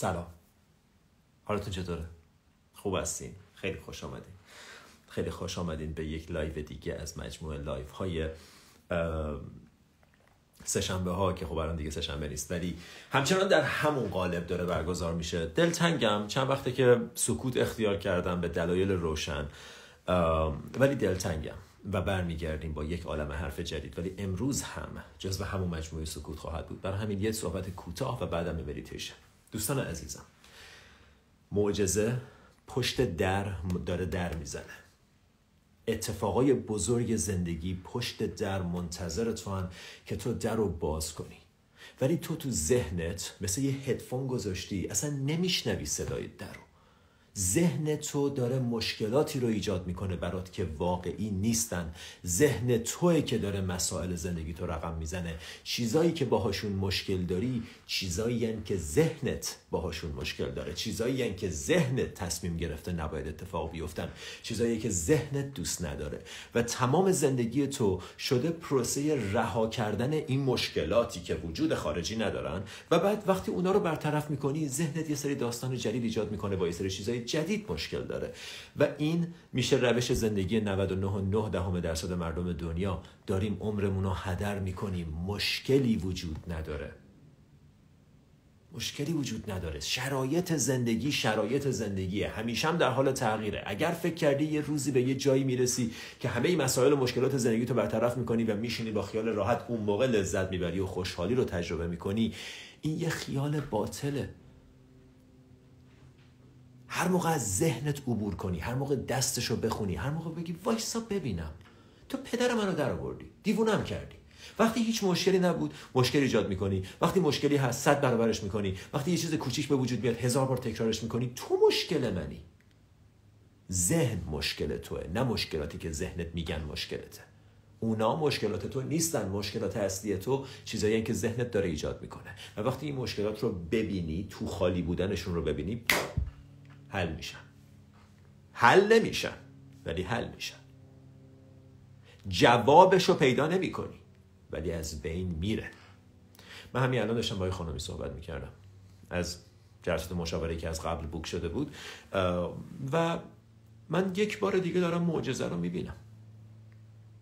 سلام. حالتون چطوره؟ خوب هستین؟ خیلی خوش آمدین. خیلی خوش آمدین به یک live دیگه از مجموعه live های سه‌شنبه ها که خب الان دیگه سه‌شنبه نیست ولی همچنان در همون قالب داره برگزار میشه. دلتنگم چند وقته که سکوت اختیار کردم به دلایل روشن ولی دلتنگم و برمیگردیم با یک عالم حرف جدید. ولی امروز هم جزو همون مجموعه سکوت خواهد بود. برای همین یه صحبت کوتاه و بعدم مدیتیشن. دوستان عزیزم معجزه پشت در داره در می‌زنه. اتفاقای بزرگ زندگی پشت در منتظر تو هم که تو در رو باز کنی. ولی تو تو ذهنت مثل یه هدفون گذاشتی اصلا نمیشنوی صدای در رو. ذهن تو داره مشکلاتی رو ایجاد می‌کنه برات که واقعی نیستن. ذهن توی که داره مسائل زندگی تو رقم می‌زنه. چیزایی که باهاشون مشکل داری چیزایی که ذهنت باهاشون مشکل داره. چیزایی که ذهنت تصمیم گرفته نباید اتفاق بیفتن. چیزایی که ذهنت دوست نداره. و تمام زندگی تو شده پروسه رها کردن این مشکلاتی که وجود خارجی ندارن. و بعد وقتی اونا رو برطرف می‌کنی ذهنت یه سری داستان جدید ایجاد می‌کنه با یه سری چیزای جدید مشکل داره. و این میشه روش زندگی 99.9 دهم درصد مردم دنیا. داریم عمرمون رو هدر می‌کنیم. مشکلی وجود نداره. مشکلی وجود نداره. شرایط زندگی شرایط زندگیه. همیشه هم در حال تغییره. اگر فکر کردی یه روزی به یه جایی می‌رسی که همه این مسائل و مشکلات زندگی تو برطرف می‌کنی و میشینی با خیال راحت اون موقع لذت می‌بری و خوشحالی رو تجربه می‌کنی این یه خیال باطله. هر موقع از ذهنت عبور کنی هر موقع دستشو بخونی هر موقع بگی وایسا ببینم. تو پدر منو در آوردی دیوونم کردی. وقتی هیچ مشکلی نبود مشکل ایجاد می‌کنی. وقتی مشکلی هست صد برابرش می‌کنی. وقتی یه چیز کوچیک به وجود میاد هزار بار تکرارش می‌کنی. تو مشکل منی. ذهن مشکل توه نه مشکلاتی که ذهنت میگن مشکلته. اونا مشکلات تو نیستن. مشکلات اصلی تو چیزایی که ذهنت داره ایجاد می‌کنه. و وقتی این مشکلات رو ببینی تو خالی بودنشون رو ببینی حل میشن. حل نمیشن ولی حل میشن. جوابش رو پیدا نمی کنی ولی از بین میره. من همین الان داشتم با یه خانمی صحبت می‌کردم. از جلسات مشاوره که از قبل بوک شده بود و من یک بار دیگه دارم معجزه رو می‌بینم.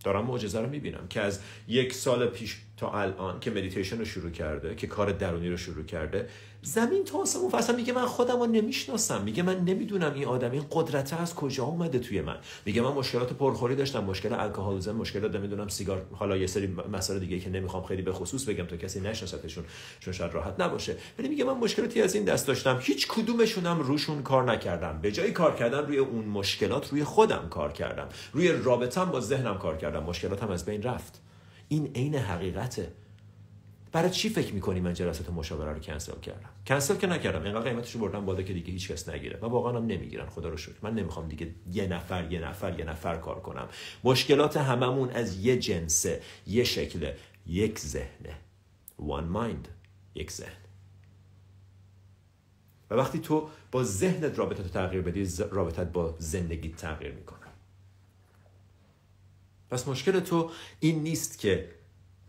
دارم معجزه رو می‌بینم که از یک سال پیش تا الان که مدیتیشن رو شروع کرده که کار درونی رو شروع کرده زمین تا آسمون اصلا میگه من خودم رو نمی‌شناسم میگه من نمی‌دونم این آدم این قدرت از کجا اومده توی من. میگه من مشکلات پرخوری داشتم مشکل الکلیسم مشکلات نمی‌دونم سیگار. حالا یه سری مسائل دیگه که نمی‌خوام خیلی به خصوص بگم تا کسی نشناستشون چون شاید راحت نباشه. ولی میگه من مشکلاتی از این دست داشتم هیچ کدومشونم روشون کار نکردم. به جای کار کردن روی اون مشکلات روی خودم کار کردم. روی رابطم با ذهنم کار کردم. مشکلاتم از بین رفت. این عین حقیقته. برای چی فکر می‌کنی من جلسات مشاوره رو کنسل کردم؟ کنسل که نکردم. اینقدر قیمتش رو بردم بالا که دیگه هیچ کس نگیره. و واقعا هم نمی‌گیرن خدا رو شکر. من نمی‌خوام دیگه یه نفر یه نفر یه نفر کار کنم. مشکلات هممون از یه جنسه یه شکل یک ذهنه. One mind یک ذهن. و وقتی تو با ذهنت رابطه تغییر بدی رابطت با زندگی تغییر می‌کنه. پس مشکل تو این نیست که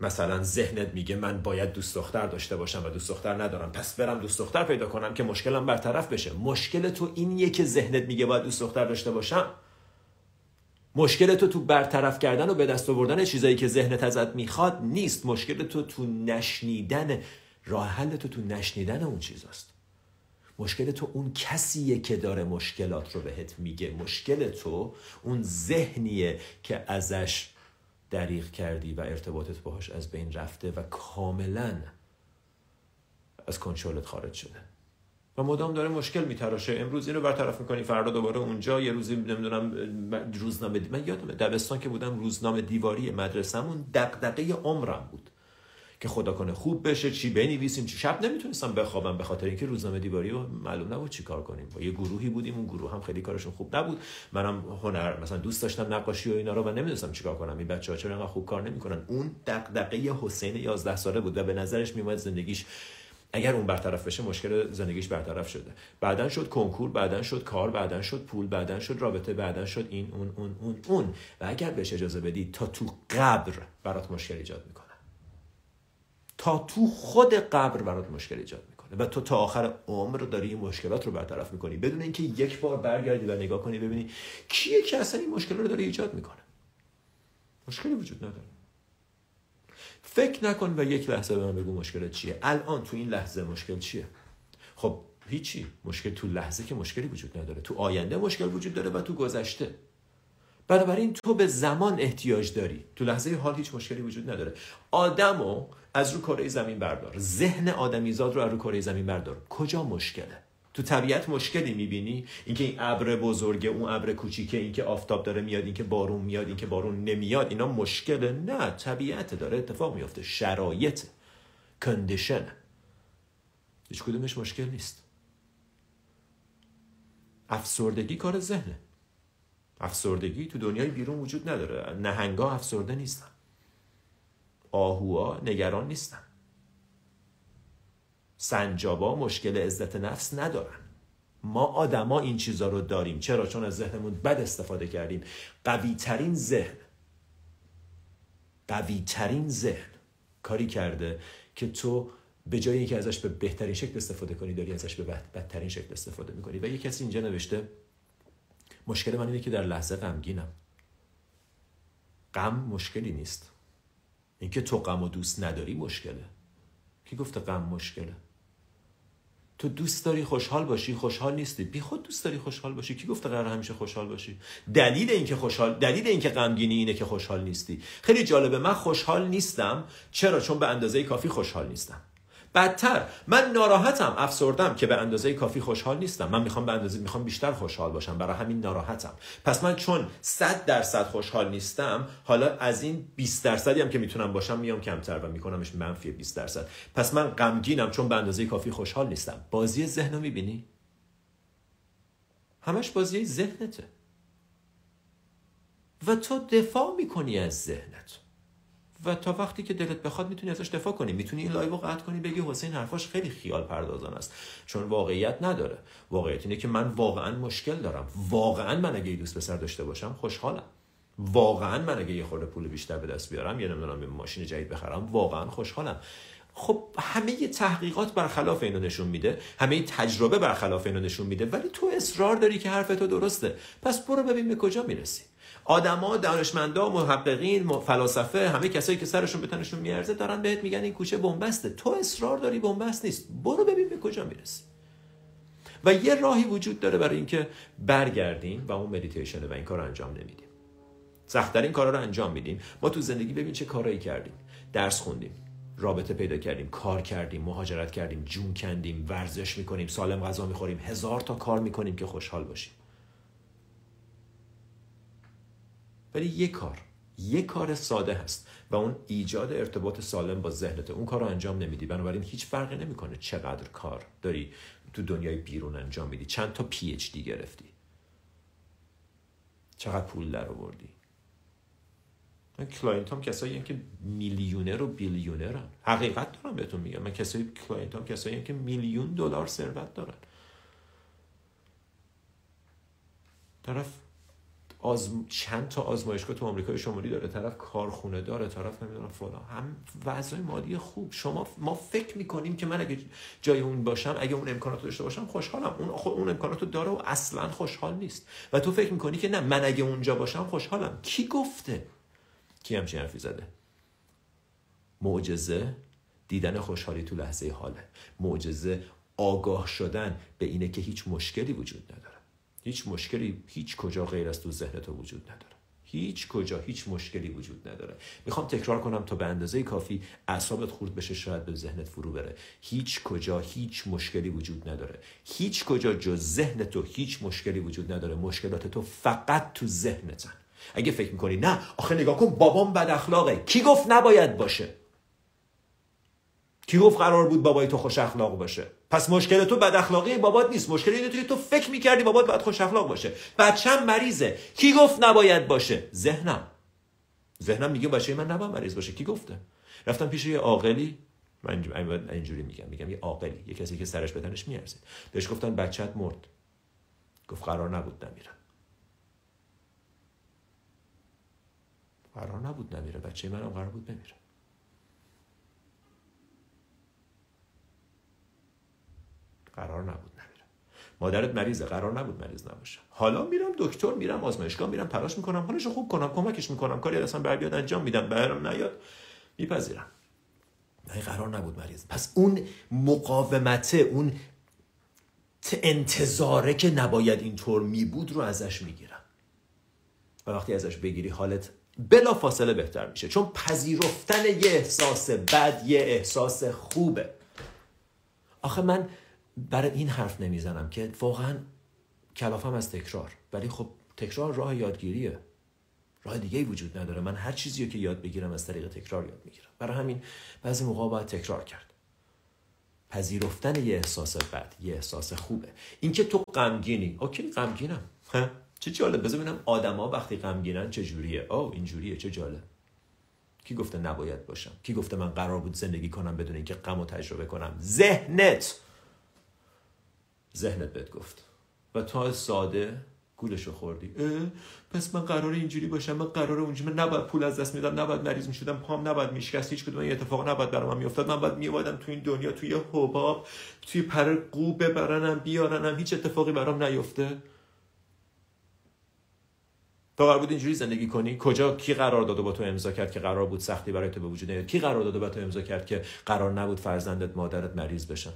مثلا ذهنت میگه من باید دوست دختر داشته باشم و دوست دختر ندارم. پس برم دوست دختر پیدا کنم که مشکلم برطرف بشه. مشکل تو اینیه که ذهنت میگه باید دوست دختر داشته باشم. مشکل تو تو برطرف کردن و به دست آوردن چیزایی که ذهنت ازت می‌خواد نیست. مشکل تو تو نشنیدن راه حل تو تو نشنیدن اون چیزاست. مشکل تو اون کسیه که داره مشکلات رو بهت میگه. مشکل تو اون ذهنیه که ازش دریغ کردی و ارتباطت باهاش از بین رفته و کاملا از کنترلت خارج شده. و مدام داره مشکل میتراشه. امروز اینو برطرف می‌کنی فردا دوباره اونجا. یه روزی نمی‌دونم روزنامه دی... من یادم دبستان که بودم روزنامه دیواری مدرسهمون دغدغه عمرم بود. که خدا کنه خوب بشه چی بنویسیم چی شب نمی‌تونستم بخوابم به خاطر اینکه روزنامه دیواری رو معلوم نبود چی کار کنیم. با یه گروهی بودیم اون گروه هم خیلی کارشون خوب نبود. منم هنر مثلا دوست داشتم نقاشی و اینا رو و نمی‌دونستم چیکار کنم. این بچه‌ها چرا انقدر خوب کار نمی‌کنن؟ اون دغدغه حسین 11 ساله بود و به نظرش میومد زندگیش اگر اون برطرف بشه مشکل زندگیش برطرف شده. بعدا شد کنکور بعدا شد کار بعدا شد پول بعدا شد رابطه بعدا شد این اون اون اون اون. و اگر بهش اجازه بدی تا تو قبر برات مشکل ایجاد می‌کنه. تا تو خود قبر برات مشکل ایجاد می‌کنه. و تو تا آخر عمر داری این مشکلات رو برطرف می‌کنی. بدون اینکه یک بار برگردی و نگاه کنی ببینی کیه که اصلا این مشکل رو داره ایجاد می‌کنه. مشکلی وجود نداره. فکر نکن و یک لحظه به من بگو مشکل چیه. الان تو این لحظه مشکل چیه؟ خب هیچی. مشکل تو لحظه که مشکلی وجود نداره. تو آینده مشکل وجود داره و تو گذشته. بنابراین تو به زمان احتیاج داری. تو لحظه حال هیچ مشکلی وجود نداره. آدمو از رو کره زمین بردار. ذهن آدمیزاد رو از رو کره زمین بردار. کجا مشکله؟ تو طبیعت مشکلی می‌بینی؟ اینکه این ابر بزرگه اون ابر کوچیکه اینکه آفتاب داره میاد اینکه بارون میاد اینکه بارون نمیاد اینا مشکله. نه طبیعت داره اتفاق میفته شرایط کندیشن. هیچ کدومش مشکل نیست. افسردگی کار ذهنه. افسردگی تو دنیای بیرون وجود نداره. نهنگا افسرده نیستن. آهوها نگران نیستن. سنجابا مشکل عزت نفس ندارن. ما آدما این چیزا رو داریم. چرا؟ چون از ذهنمون بد استفاده کردیم. قوی ترین ذهن قوی ترین ذهن کاری کرده که تو به جای اینکه ازش به بهترین شکل استفاده کنی داری ازش به بدترین شکل استفاده می‌کنی. و یه کسی اینجا نوشته مشکل من اینه که در لحظه غمگینم. غم مشکلی نیست. اینکه تو غم و دوست نداری مشکله. کی گفته غم مشکله؟ تو دوست داری خوشحال باشی خوشحال نیستی. بی خود دوست داری خوشحال باشی. کی گفته قرار همیشه خوشحال باشی؟ دلیل اینکه خوشحال دلیل اینکه غمگینی اینه که خوشحال نیستی. خیلی جالبه من خوشحال نیستم. چرا؟ چون به اندازه کافی خوشحال نیستم. بدتر. من ناراحتم افسردم که به اندازه کافی خوشحال نیستم. من می‌خوام به اندازه می‌خوام بیشتر خوشحال باشم. برای همین ناراحتم. پس من چون 100 درصد خوشحال نیستم حالا از این 20 درصدی هم که می‌تونم باشم میام کمتر و میکنمش منفی 20 درصد. پس من غمگینم چون به اندازه کافی خوشحال نیستم. بازی ذهن رو می‌بینی؟ همش بازی ذهنته. و تو دفاع می‌کنی از ذهنت. و تا وقتی که دلت بخواد می‌تونی ازش دفاع کنی. می‌تونی این live رو قطع کنی بگی حسین حرفاش خیلی خیال پردازانه است. چون واقعیت نداره. واقعیت اینه که من واقعا مشکل دارم. واقعا من اگه دوست پسر داشته باشم خوشحالم. واقعا من اگه یه خورده پول بیشتر به دست بیارم یه نمی‌دونم یه ماشین جدید بخرم واقعا خوشحالم. خب همه تحقیقات برخلاف اینو نشون میده. همه تجربه برخلاف اینو نشون میده. ولی تو اصرار داری که حرف تو درسته. پس برو ببین به کجا می‌رسی. آدما دانشمندا محققین فلاسفه همه کسایی که سرشون به تنشون میارزه دارن بهت میگن این کوچه بنبسته. تو اصرار داری بنبست نیست. برو ببین به کجا می‌رسی. و یه راهی وجود داره برای اینکه برگردیم و اون مدیتیشن و این کار رو انجام نمیدیم. سختترین کارا رو انجام میدیم. ما تو زندگی ببین چه کارایی کردیم. درس خوندیم رابطه پیدا کردیم کار کردیم مهاجرت کردیم جون کندیم ورزش می‌کنیم سالم غذا می‌خوریم هزار تا کار می‌کنیم که خوشحال باشیم. ولی یه کار یه کار ساده هست و اون ایجاد ارتباط سالم با ذهنت. اون کار رو انجام نمیدی. بنابراین هیچ فرقی نمی‌کنه چقدر کار داری تو دنیای بیرون انجام میدی. چند تا PhD گرفتی. چقدر پول در آوردی من client هام کسایی که میلیونر و billionaire ن. حقیقت دارم بهتون میگم. من کسایی client هام کسایی که میلیون دلار ثروت دارن. طرف آزم... چند تا آزمایشگاه تو آمریکای شمالی داره طرف کارخونه داره طرف نمی‌دونم فلان. هم وضع مالی خوب. شما ما فکر می‌کنیم که من اگه جای اون باشم اگه اون امکاناتو داشته باشم خوشحالم. اون خود اون امکاناتو داره و اصلا خوشحال نیست. و تو فکر می‌کنی که نه من اگه اونجا باشم خوشحالم. کی گفته؟ کی همچین حرفی زده؟ معجزه دیدن خوشحالی تو لحظه حاله. معجزه آگاه شدن به اینه که هیچ مشکلی وجود نداره. هیچ مشکلی هیچ کجا غیر از تو ذهن تو وجود نداره. هیچ کجا هیچ مشکلی وجود نداره. می‌خوام تکرار کنم تا به اندازه کافی اعصابت خورد بشه شاید به ذهنت فرو بره. هیچ کجا هیچ مشکلی وجود نداره. هیچ کجا جز ذهن تو هیچ مشکلی وجود نداره. مشکلات تو فقط تو ذهنتن. اگه فکر می‌کنی نه آخه نگاه کن بابام بد اخلاقه. کی گفت نباید باشه؟ کی گفت قرار بود بابای تو خوش اخلاق باشه؟ پس مشکل تو بد اخلاقی بابات نیست. مشکل اینه که تو فکر می‌کردی بابات باید خوش اخلاق باشه. بچم مریضه. کی گفت نباید باشه؟ ذهنم. ذهنم میگه بچه من نباید مریض باشه. کی گفته؟ رفتم پیش یه عاقلی. من اینجوری میگم. میگم یه عاقلی. یه کسی که سرش به تنش میارزه. بهش گفتن بچت مرد. گفت قرار نبود نمیره قرار نبود نمیره بچه منم قرار بود بمیره قرار نبود نمیره مادرت مریضه قرار نبود مریض نباشه. حالا میرم دکتر میرم آزمایشگاه میرم تلاش می‌کنم حالش خوب کنم کمکش می‌کنم. کاری اصلا بر بیاد انجام میدم برام نیاد میپذیرم. نه قرار نبود مریض. پس اون مقاومته اون انتظاره که نباید اینطور می بود رو ازش می‌گیرم. و وقتی ازش بگیری حالت بلا فاصله بهتر میشه. چون پذیرفتن یه احساس بد یه احساس خوبه. آخه من برای این حرف نمی‌زنم که واقعا کلافم از تکرار. ولی خب تکرار راه یادگیریه. راه دیگه ای وجود نداره. من هر چیزی که یاد بگیرم از طریق تکرار یاد می‌گیرم. برای همین بعضی موقع باید تکرار کرد. پذیرفتن یه احساس بد یه احساس خوبه. اینکه تو غمگینی. اوکی غمگینم. چه جالب. بذار ببینم آدما وقتی غمگینن چه جوریه. او اینجوریه چه جالب. کی گفته نباید باشم؟ کی گفته من قرار بود زندگی کنم بدون اینکه غم رو تجربه کنم؟ ذهنت! ذهنت بهت گفت. و تا ساده گولشو خوردی. پس من قرار اینجوری باشم. من قرار اونجوری من نباید پول از دست میدم نباید مریض می‌شدم پام نباید میشکست هیچ کدوم این اتفاق نباید برام میافتاد. من باید میومدم تو این دنیا توی حباب توی پر قو ببرنم بیارنم هیچ اتفاقی برام نیفته. تو قرار بود اینجوری زندگی کنی. کجا کی قرار داده با تو امضا کرد که قرار بود سختی برای تو به وجود نیاد؟ کی قرار داده با تو امضا کرد که قرار نبود فرزندت مادرت مریض بشن؟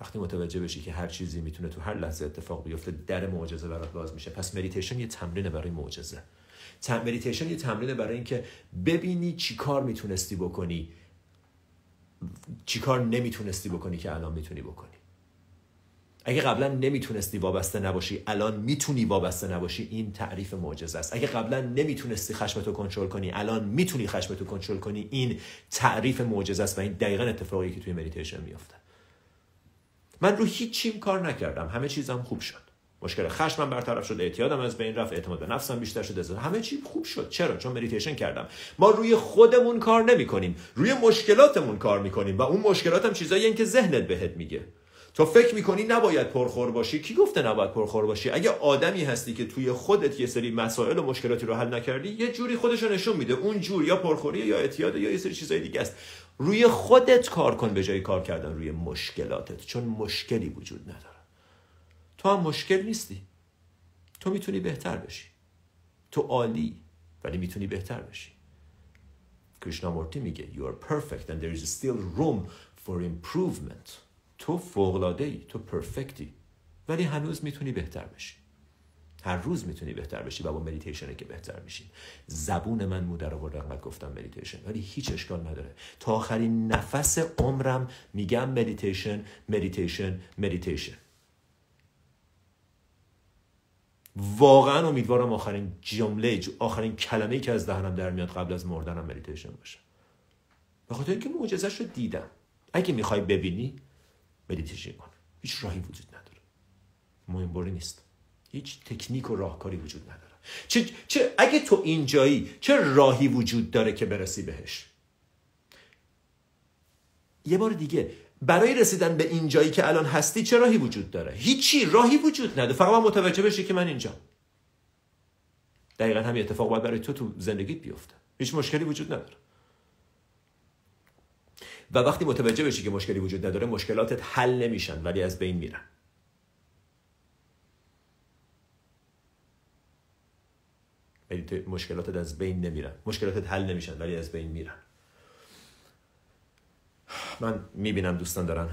وقتی متوجه بشی که هر چیزی می‌تونه تو هر لحظه اتفاق بیفته در معجزه برات باز میشه. پس مدیتیشن یه تمرین برای معجزه. مدیتیشن یه تمرین برای اینکه ببینی چی کار می‌تونستی بکنی. چی کار نمی‌تونستی بکنی که الان می‌تونی بکنی. اگه قبلا نمی‌تونستی وابسته نباشی الان می‌تونی وابسته نباشی این تعریف معجزه است. اگه قبلا نمی‌تونستی خشمتو کنترل کنی الان می‌تونی خشمتو کنترل کنی این تعریف معجزه است و این دقیقا اتفاقی که توی مدیتیشن میافته. من رو هیچ چیم کار نکردم. همه چیزم خوب شد. مشکل خشمم برطرف شد. اعتیادم از بین رفت. اعتماد به نفسم بیشتر شد. همه چی خوب شد. چرا؟ چون مدیتیشن کردم. ما روی خودمون کار نمی کنیم روی مشکلاتمون کار می‌کنیم و اون مشکلات هم چیزایی که ذهنت بهت میگه. تو فکر می‌کنی نباید پرخور باشی. کی گفته نباید پرخور باشی؟ اگه آدمی هستی که توی خودت یه سری مسائل و مشکلاتی رو حل نکردی یه جوری خودش رو نشون میده. اون جور یا پرخوری یا اعتیاد یا یه سری چیزای دیگه است. روی خودت کار کن به جای کار کردن روی مشکلاتت چون مشکلی وجود نداره. تو هم مشکل نیستی. تو می‌تونی بهتر بشی. تو عالی ولی می‌تونی بهتر بشی. کریشنامورتی میگه you are perfect and there is still room for improvement. تو فوق‌العاده ای تو perfect ی ولی هنوز می‌تونی بهتر بشی. هر روز می‌تونی بهتر بشی و با مدیتیشنه که بهتر میشی. زبون من مو درآورده گفتم مدیتیشن ولی هیچ اشکال نداره. تا آخرین نفس عمرم میگم مدیتیشن مدیتیشن مدیتیشن واقعا امیدوارم آخرین جمله آخرین کلمه که از دهنم در میاد قبل از مردنم مدیتیشن باشه. به خاطر اینکه معجزش رو دیدم. اگه می‌خوای ببینی مدیتیشن کن. هیچ راهی وجود نداره. مهم نیست. هیچ تکنیک و راهکاری وجود نداره. چه, چه اگه تو اینجایی چه راهی وجود داره که برسی بهش؟ یه بار دیگه برای رسیدن به این جایی که الان هستی چه راهی وجود داره؟ هیچی راهی وجود نداره. فقط من متوجه بشی که من اینجا دقیقا همین اتفاق باید برای تو تو زندگیت بیفته. هیچ مشکلی وجود نداره. و وقتی متوجه بشی که مشکلی وجود نداره مشکلاتت حل نمیشن ولی از بین میرن. مشکلاتت از بین نمیرن. مشکلاتت حل نمیشن ولی از بین میرن. من می‌بینم دوستان دارن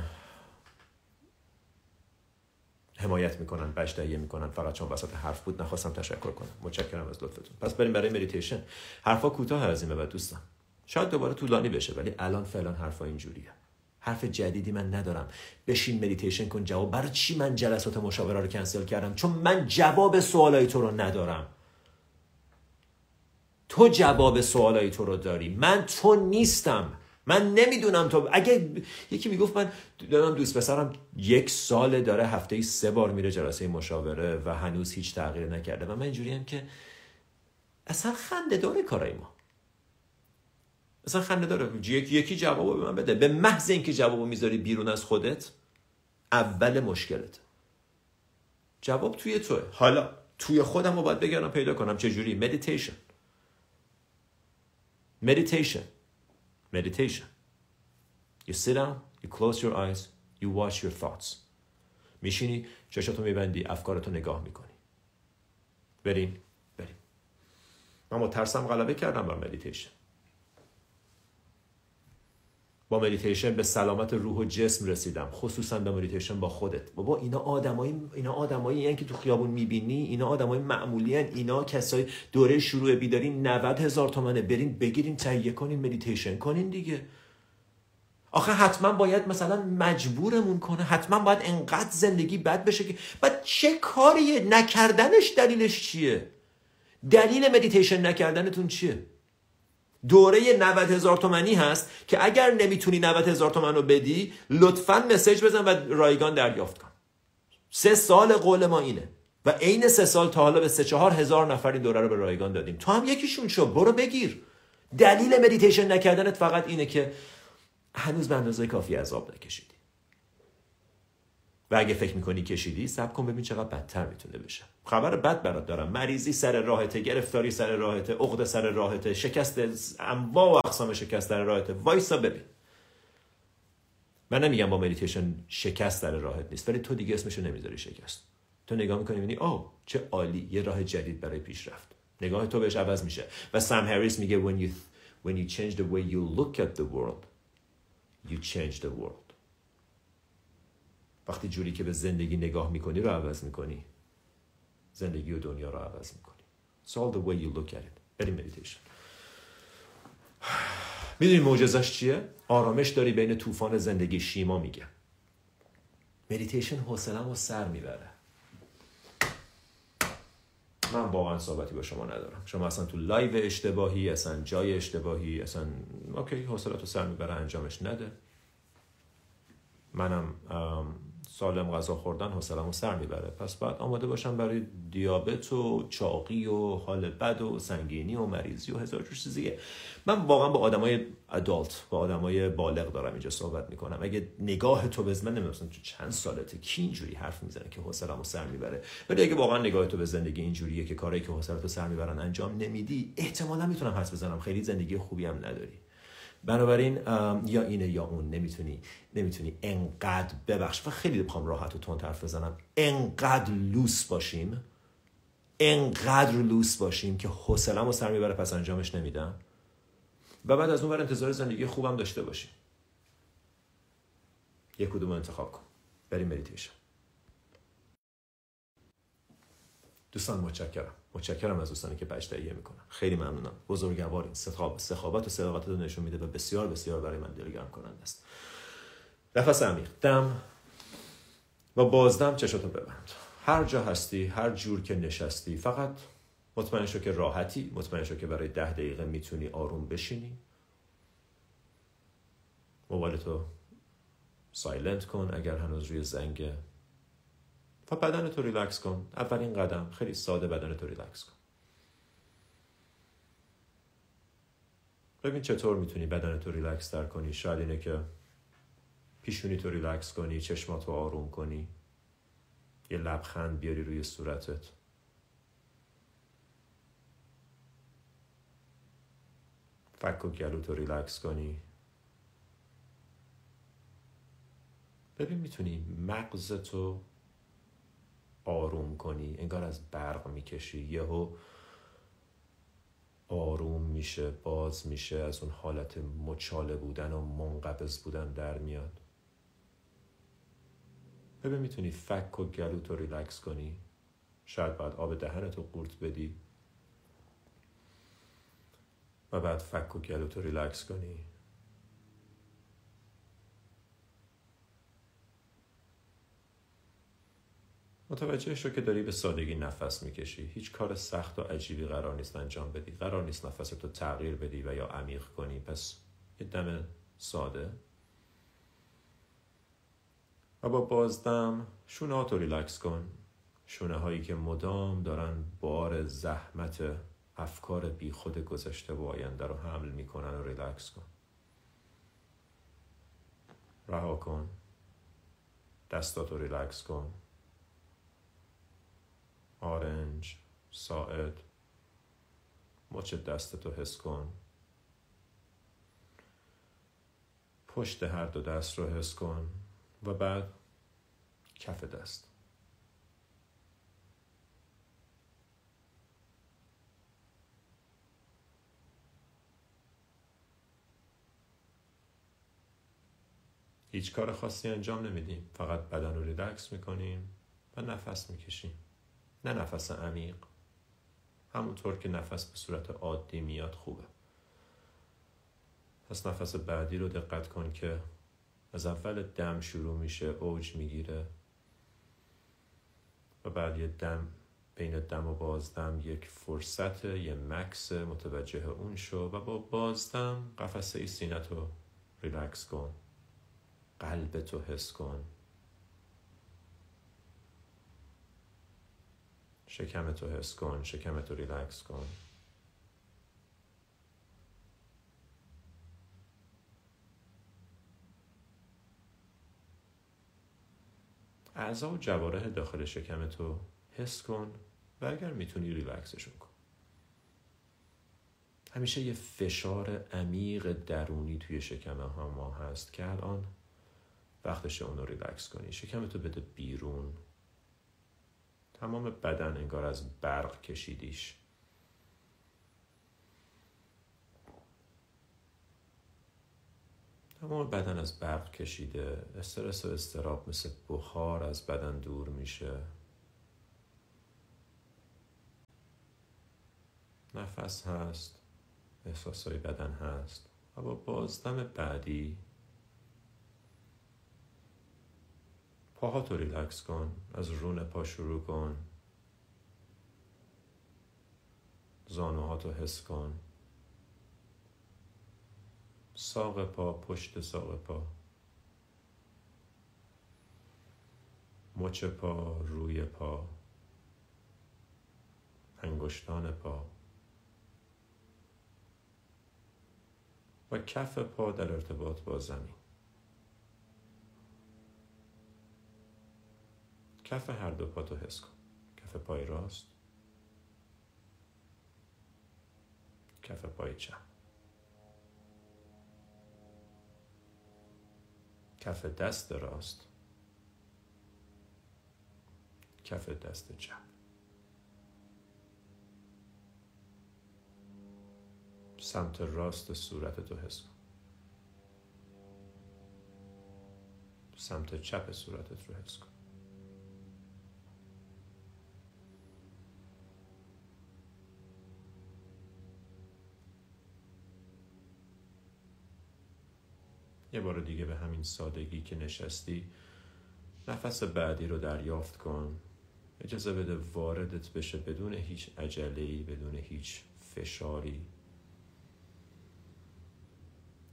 حمایت می‌کنن بش تهیه می‌کنن. فقط چون وسط حرف بود نخواستم تشکر کنم. متشکرم از لطفتون. پس بریم برای مدیتیشن حرفا کوتاه این بعد دوستان. شاید دوباره طولانی بشه ولی الان فعلا حرفا اینجوریه. حرف جدیدی من ندارم. بشین مدیتیشن کن جواب. برای چی من جلسات مشاوره رو کنسل کردم؟ چون من جواب سوالای تو رو ندارم. تو جواب سوالای تو رو داری. من تو نیستم. من نمی‌دونم تو. اگه یکی می‌گفت من دارم دوست پسرم یک سال داره هفته ای سه بار میره جلسه مشاوره و هنوز هیچ تغییر نکرده. و من اینجوری هم که اصلا خنده داره کارای ما. اصلا خنده داره. یکی یکی جواب به من بده. به محض اینکه جوابو می‌ذاری بیرون از خودت اول مشکلت. جواب توی توه. حالا توی خودم رو باید بگردم پیدا کنم. چجوری؟ مدیتیشن مدیتیشن مدیتیشن You sit down, you close your eyes, you watch your thoughts. میشینی چشاتو میبندی افکارتو نگاه می‌کنی. بریم بریم. من با ترسم غلبه کردم بر مدیتیشن با مدیتیشن به سلامت روح و جسم رسیدم. خصوصا به مدیتیشن با خودت. بابا اینا آدمایی اینا آدمایی یعنی که تو خیابون می‌بینی. اینا آدمای معمولی‌ان. اینا کسای دوره شروع بیداری 90 هزار تومنه. برین بگیرین تهیه کنین مدیتیشن کنین دیگه. آخه حتما باید مثلا مجبورمون کنه. حتما باید انقدر زندگی بد بشه که بعد چه کاریه نکردنش دلیلش چیه؟ دلیل مدیتیشن نکردنتون چیه؟ دوره 90 هزار تومنی هست که اگر نمی‌تونی 90 هزار تومن رو بدی لطفا message بزن و رایگان دریافت کن. سه سال قول ما اینه. و عین سه سال تا حالا به سه چهار هزار نفر این دوره رو به رایگان دادیم. تو هم یکیشون شو. برو بگیر. دلیل مدیتیشن نکردنت فقط اینه که هنوز به اندازه کافی عذاب نکشیدی و اگه فکر می‌کنی کشیدی صبر کن ببین چقدر بدتر می‌تونه بشه. خبر بد برات دارم. مریضی سر راهته گرفتاری سر راهته عقد سر راهته شکست انواع و اقسام شکست در راهته. وایسا ببین. من نمیگم با مدیتیشن شکست در راهت نیست ولی تو دیگه اسمشو نمی‌ذاری شکست. تو نگاه می‌کنی می‌بینی آه چه عالی یه راه جدید برای پیشرفت. نگاه تو بهش عوض میشه. و سم هریس میگه when you when you change the way you look at the world you change the world. وقتی جوری که به زندگی نگاه می‌کنی رو عوض می‌کنی. زندگی و دنیا رو عوض می‌کنی. It's all the way you look at it. بریم meditation. می‌دونی معجزش چیه؟ آرامش داری بین طوفان زندگی شیما میگه. مدیتیشن حوصلم رو سر می‌بره. من واقعا صحبتی با شما ندارم. شما اصلا تو live اشتباهی اصلا جای اشتباهی اصلا okay حوصلت رو سر می‌بره انجامش نده. منم سالم غذا خوردن حوصله‌مو سر می‌بره. پس باید آماده باشم برای دیابت و چاقی و حال بد و سنگینی و مریضی و هزار جور چیزیه. من واقعا با آدمای ادالت با آدمای بالغ دارم اینجا صحبت می‌کنم. اگه نگاه تو به من نمی‌دونم تو چند سالته کی اینجوری حرف می‌زنه که حوصله‌مو سر می‌بره؟ ولی اگه واقعا نگاه تو به زندگی اینجوریه که کاری که حوصله‌تو سر می‌برن انجام نمیدی احتمالا می‌تونم حس بزنم. خیلی زندگی خوبی هم نداری. بنابراین یا اینه یا اون نمی‌تونی نمی‌تونی انقدر ببخش. و خیلی بخوام راحت و تون حرف بزنم. انقدر لوس باشیم. انقدر لوس باشیم که حوصله‌مو سر می‌بره پس انجامش نمیدم. و بعد از اون بر انتظار زندگی خوبم داشته باشیم. یک کدوم انتخاب کن. بریم مدیتیشن. دوستان متشکرم. متشکرم از دوستانی که بچ تهیه می‌کنن. خیلی ممنونم. بزرگوارین. سخاوت و صداقت رو نشون میده و بسیار بسیار برای من دلگرم کننده است. نفس عمیق. دم و بازدم چشاتو ببند. هر جا هستی هر جور که نشستی فقط مطمئن شو که راحتی مطمئن شو که برای ده دقیقه می‌تونی آروم بشینی. موبایلتو silent کن اگر هنوز روی زنگه و بدن تو ریلکس کن. اولین قدم. خیلی ساده بدن تو ریلکس کن. ببین چطور می‌تونی بدن تو ریلکس تر کنی. شاید اینه که پیشونی تو ریلکس کنی چشماتو آروم کنی. یه لبخند بیاری روی صورتت. فک و گلو تو ریلکس کنی. ببین می‌تونی مغزتو آروم کنی انگار از برق می‌کشی. یهو آروم میشه باز میشه از اون حالت مچاله بودن و منقبض بودن در میاد. ببین می‌تونی فک و گلوتو رو ریلکس کنی. شاید بعد آب دهنتو قورت بدی و بعد فک و گلوتو رو ریلکس کنی. متوجه شو که داری به سادگی نفس می‌کشی. هیچ کار سخت و عجیبی قرار نیست انجام بدی. قرار نیست نفستو تغییر بدی و یا عمیق کنی. پس یه دم ساده. و با بازدم. شونه تو ریلکس کن. شونه هایی که مدام دارن بار زحمت افکار بی خود گذشته و آینده رو حمل می‌کنن و ریلکس کن. رها کن. دستاتو ریلکس کن. آرنج ساعد. مچ دستتو حس کن. پشت هر دو دست رو حس کن و بعد کف دست. هیچ کار خاصی انجام نمیدیم. فقط بدن رو ریلکس می‌کنیم و نفس می‌کشیم. نه نفس عمیق. همونطور که نفس به صورت عادی میاد خوبه. پس نفس بعدی رو دقت کن که از اول دم شروع میشه اوج می‌گیره. و بعد یه دم بین دم و بازدم یک فرصت یه مکث متوجه اون شو و با بازدم قفسه سینت رو ریلکس کن. قلب تو حس کن. شکم تو حس کن شکم تو ریلکس کن. اعضا و جوارح داخل شکم تو حس کن و اگر می‌تونی ریلکسشون کن. همیشه یه فشار عمیق درونی توی شکم ما هست که الان وقتش اون رو ریلکس کنی. شکم تو بده بیرون. تمام بدن انگار از برق کشیدیش. تمام بدن از برق کشیده استرس و استراب مثل بخار از بدن دور میشه. نفس هست احساسای بدن هست و با بازدم بعدی پاهاتو ریلکس کن از رون پا شروع کن. زانوهاتو حس کن. ساق پا پشت ساق پا. مچ پا روی پا. انگشتان پا. و کف پا در ارتباط با زمین. کف هر دو پاتو حس کن. کف پای راست. کف پای چپ. کف دست راست. کف دست چپ. سمت راست صورت تو حس کن. سمت چپ صورتت رو حس کن. یه بار دیگه به همین سادگی که نشستی نفس بعدی رو دریافت کن. اجازه بده واردت بشه بدون هیچ عجله‌ای بدون هیچ فشاری.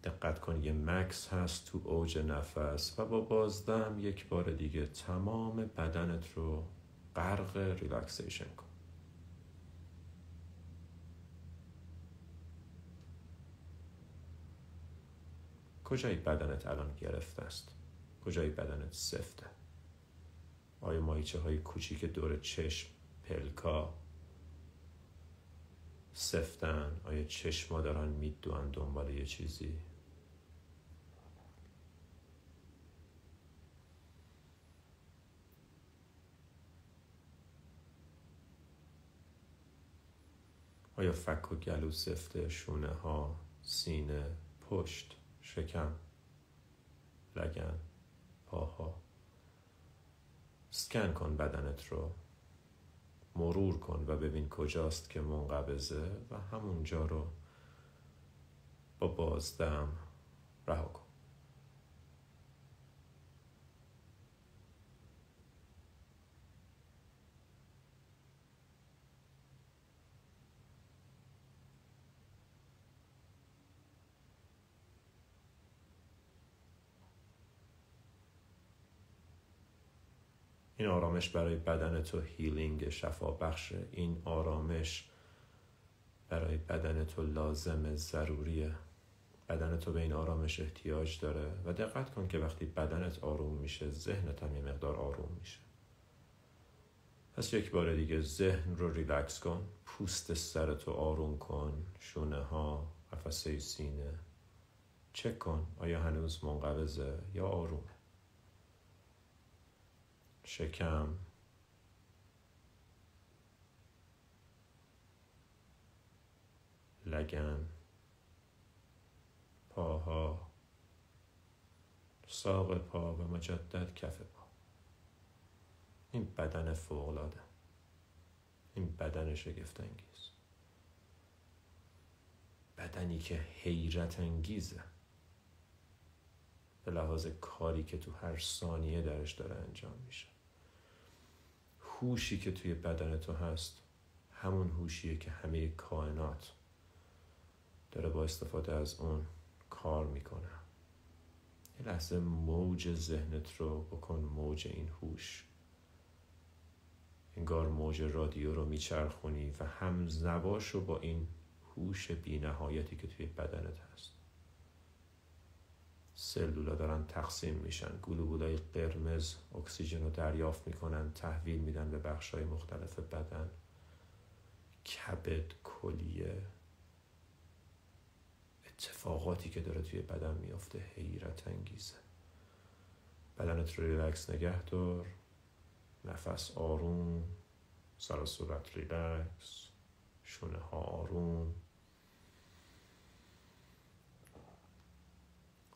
دقت کن یه مکس هست تو اوج نفس و با بازدم یک بار دیگه تمام بدنت رو غرق ریلکسیشن کن. کجای بدنت الان گرفته است؟ کجای بدنت سفته؟ آیا مایچه های کوچیک دور چشم پلکا سفتن؟ آیا چشما دارن میدوان دنبال یه چیزی؟ آیا فک و گلو سفته شونه ها سینه پشت شکم لگن پاها. سکن کن بدنت رو مرور کن و ببین کجاست که منقبضه و همونجا رو با بازدم رها کن. این آرامش برای بدن تو healing شفا بخشه این آرامش برای بدن تو لازم ضروریه. بدن تو به این آرامش احتیاج داره. و دقت کن که وقتی بدنت آروم میشه ذهنت هم یه مقدار آروم میشه. پس یک بار دیگه ذهن رو ریلکس کن. پوست سرتو آروم کن. شونه ها قفسه سینه. چک کن آیا هنوز منقبضه یا آرومه شکم. لگن. پاها. ساق پا و مجدد کف پا. این بدن فوقلاده این بدن شگفت انگیز بدنی که حیرت انگیزه. به لحاظ کاری که تو هر ثانیه درش داره انجام میشه. هوشی که توی بدن تو هست همون هوشیه که همه کائنات داره با استفاده از اون کار می‌کنه. یه لحظه موج ذهنت رو بکن موج این هوش. انگار موج رادیو رو میچرخونی و هم رو با این هوش بینهایتی که توی بدنت هست. سلولا دارن تقسیم میشن. گلوبولای قرمز اکسیژن رو دریافت می‌کنن تحویل میدن به بخش های مختلف بدن. کبد کلیه. اتفاقاتی که داره توی بدن میافته حیرت انگیزه. بدنت رو ریلکس نگه دار. نفس آروم. سر صورت ریلکس. شونه ها آروم.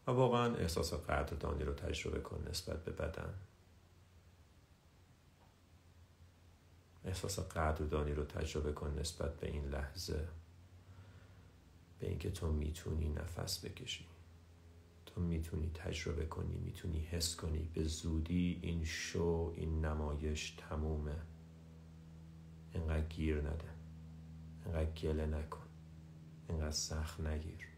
و واقعا احساس قدردانی رو تجربه کن نسبت به بدن. احساس قدردانی رو تجربه کن نسبت به این لحظه. به اینکه تو می‌تونی نفس بکشی. تو می‌تونی تجربه کنی می‌تونی حس کنی. به زودی این شو این نمایش تمومه. اینقدر گیر نده. اینقدر گله نکن. اینقدر سخت نگیر.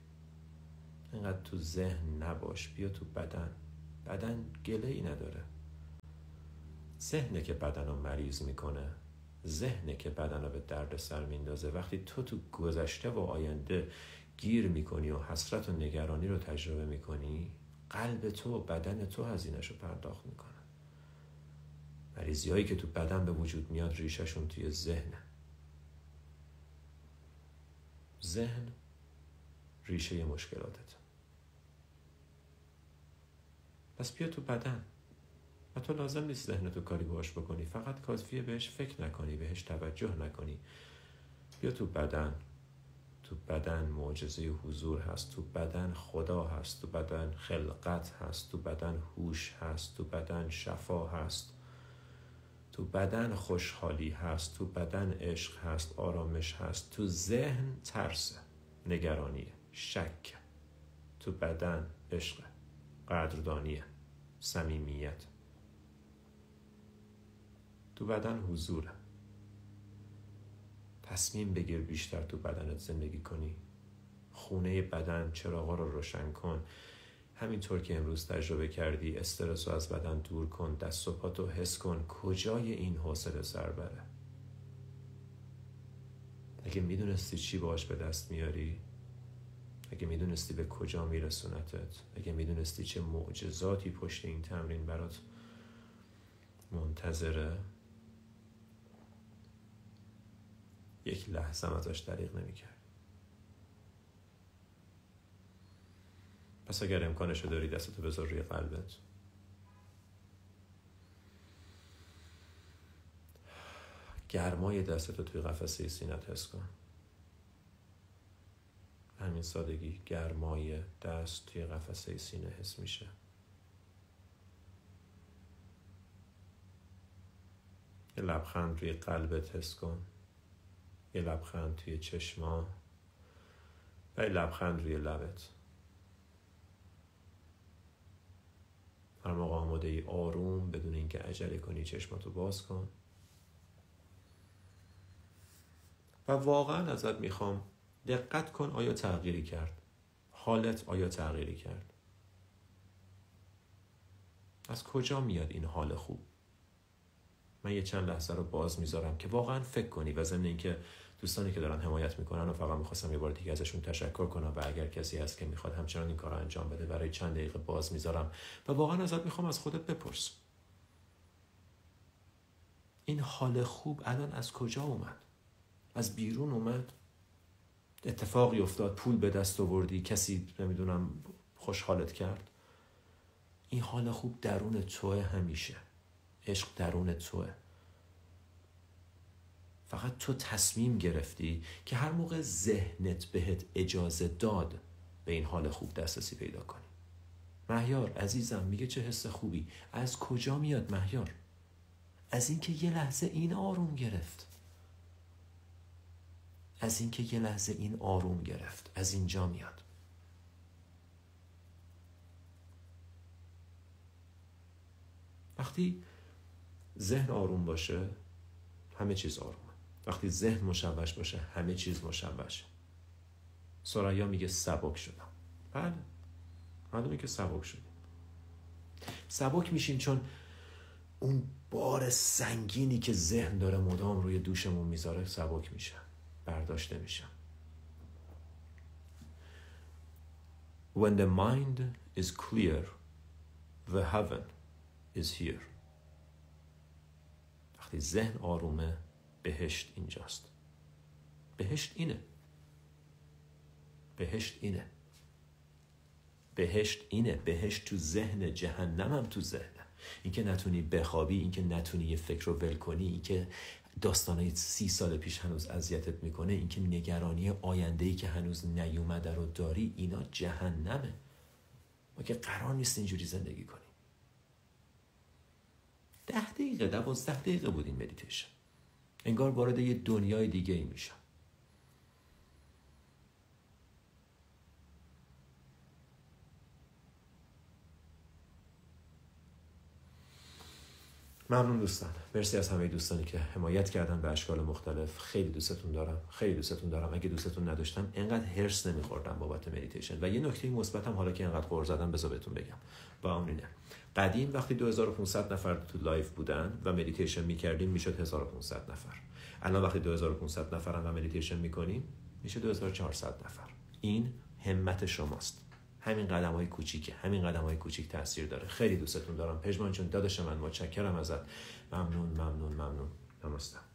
اینقدر تو ذهن نباش بیا تو بدن. بدن گله ای نداره. ذهنه که بدن رو مریض می‌کنه. ذهنه که بدن رو به درد سر میندازه. وقتی تو تو گذشته و آینده گیر می‌کنی و حسرت و نگرانی رو تجربه می‌کنی قلب تو و بدن تو هزینهش رو پرداخت می‌کنه. مریضی هایی که تو بدن به وجود میاد ریشهشون توی ذهنه. ذهن ریشه مشکلاتت پس بیا تو بدن. و تو لازم نیست ذهن تو کاری باش بکنی. فقط کافیه بهش فکر نکنی بهش توجه نکنی. بیا تو بدن. تو بدن معجزه حضور هست. تو بدن خدا هست. تو بدن خلقت هست. تو بدن هوش هست. تو بدن شفا هست. تو بدن خوشحالی هست. تو بدن عشق هست. آرامش هست. تو ذهن ترس نگرانیه. شک. تو بدن عشق قدردانیه صمیمیت. تو بدن حضوره. تصمیم بگیر بیشتر تو بدنت زندگی کنی. خونه بدن چراغا رو روشن کن. همینطور که امروز تجربه کردی استرس رو از بدن دور کن دست و پاتو حس کن. کجای این حوصله سر بره؟ اگه می‌دونستی چی باش به دست میاری اگه می‌دونستی به کجا میرسونتت اگه می‌دونستی چه معجزاتی پشت این تمرین برات منتظره یک لحظه ازش دریغ نمی‌کرد. پس اگر امکانشو داری دستتو بذار روی قلبت. گرمای دستتو توی قفسه سینت حس کن. همین سادگی گرمای دست توی قفسه سینه حس میشه. یه لبخند روی قلبت حس کن. یه لبخند توی چشما. و یه لبخند روی لبت. هر موقع آماده ای آروم بدون اینکه عجله کنی چشماتو باز کن. و واقعا ازت می‌خوام دقت کن آیا تغییری کرد. حالت آیا تغییری کرد. از کجا میاد این حال خوب؟ من یه چند لحظه رو باز می‌ذارم که واقعا فکر کنی و ضمن اینکه دوستانی که دارن حمایت می‌کنن و فقط می‌خواستم یه بار دیگه ازشون تشکر کنم و اگر کسی هست که می‌خواد همچنان این کار رو انجام بده برای چند دقیقه باز می‌ذارم و واقعا ازت می‌خوام از خودت بپرس. این حال خوب الان از کجا اومد؟ از بیرون اومد؟ اتفاقی افتاد پول به دست آوردی کسی نمی‌دونم خوشحالت کرد؟ این حال خوب درون توه همیشه. عشق درون توه. فقط تو تصمیم گرفتی که هر موقع ذهنت بهت اجازه داد به این حال خوب دسترسی پیدا کنی. مهیار عزیزم میگه چه حس خوبی. از کجا میاد مهیار؟ از اینکه یه لحظه این آروم گرفت. از اینکه یه لحظه این آروم گرفت از اینجا میاد. وقتی ذهن آروم باشه همه چیز آرومه. وقتی ذهن مشوش باشه همه چیز مشوشه سرایا میگه سبک شدم. بله. معلومه که سبک شدیم. سبک میشین چون اون بار سنگینی که ذهن داره مدام روی دوشمون می‌ذاره سبک میشه. برداشته میشه When the mind is clear, the heaven is here. وقتی ذهن آرومه بهشت اینجاست. بهشت اینه. بهشت اینه. بهشت اینه. بهشت تو ذهن جهنم هم تو ذهنه اینکه نتونی بخوابی اینکه نتونی یه فکر رو ول کنی اینکه داستانای سی سال پیش هنوز اذیتت می‌کنه اینکه نگرانی آینده ای که هنوز نیومده رو داری اینا جهنمه. ما که قرار نیست اینجوری زندگی کنیم. ده دقیقه دوازده دقیقه بود این مدیتیشن انگار وارد یه دنیای دیگه ای میشم. ممنون دوستان. مرسی از همه دوستانی که حمایت کردن به اشکال مختلف. خیلی دوستتون دارم. خیلی دوستتون دارم. اگه دوستتون نداشتم انقدر حرص نمیخوردم بابت مدیتیشن و یه نکته مثبتم حالا که انقدر غر زدم بذار بهتون بگم. با اون قدیم وقتی 2500 نفر تو live بودن و مدیتیشن می‌کردیم می‌شد 1500 نفر. الان وقتی 2500 نفرم و مدیتیشن می‌کنیم میشه 2400 نفر. این همت شماست. همین قدم های کوچیکه. همین قدم های کوچیک تاثیر داره. خیلی دوستتون دارم. پژمان چون داداش من متشکرم ازت. ممنون ممنون ممنون. نمستم.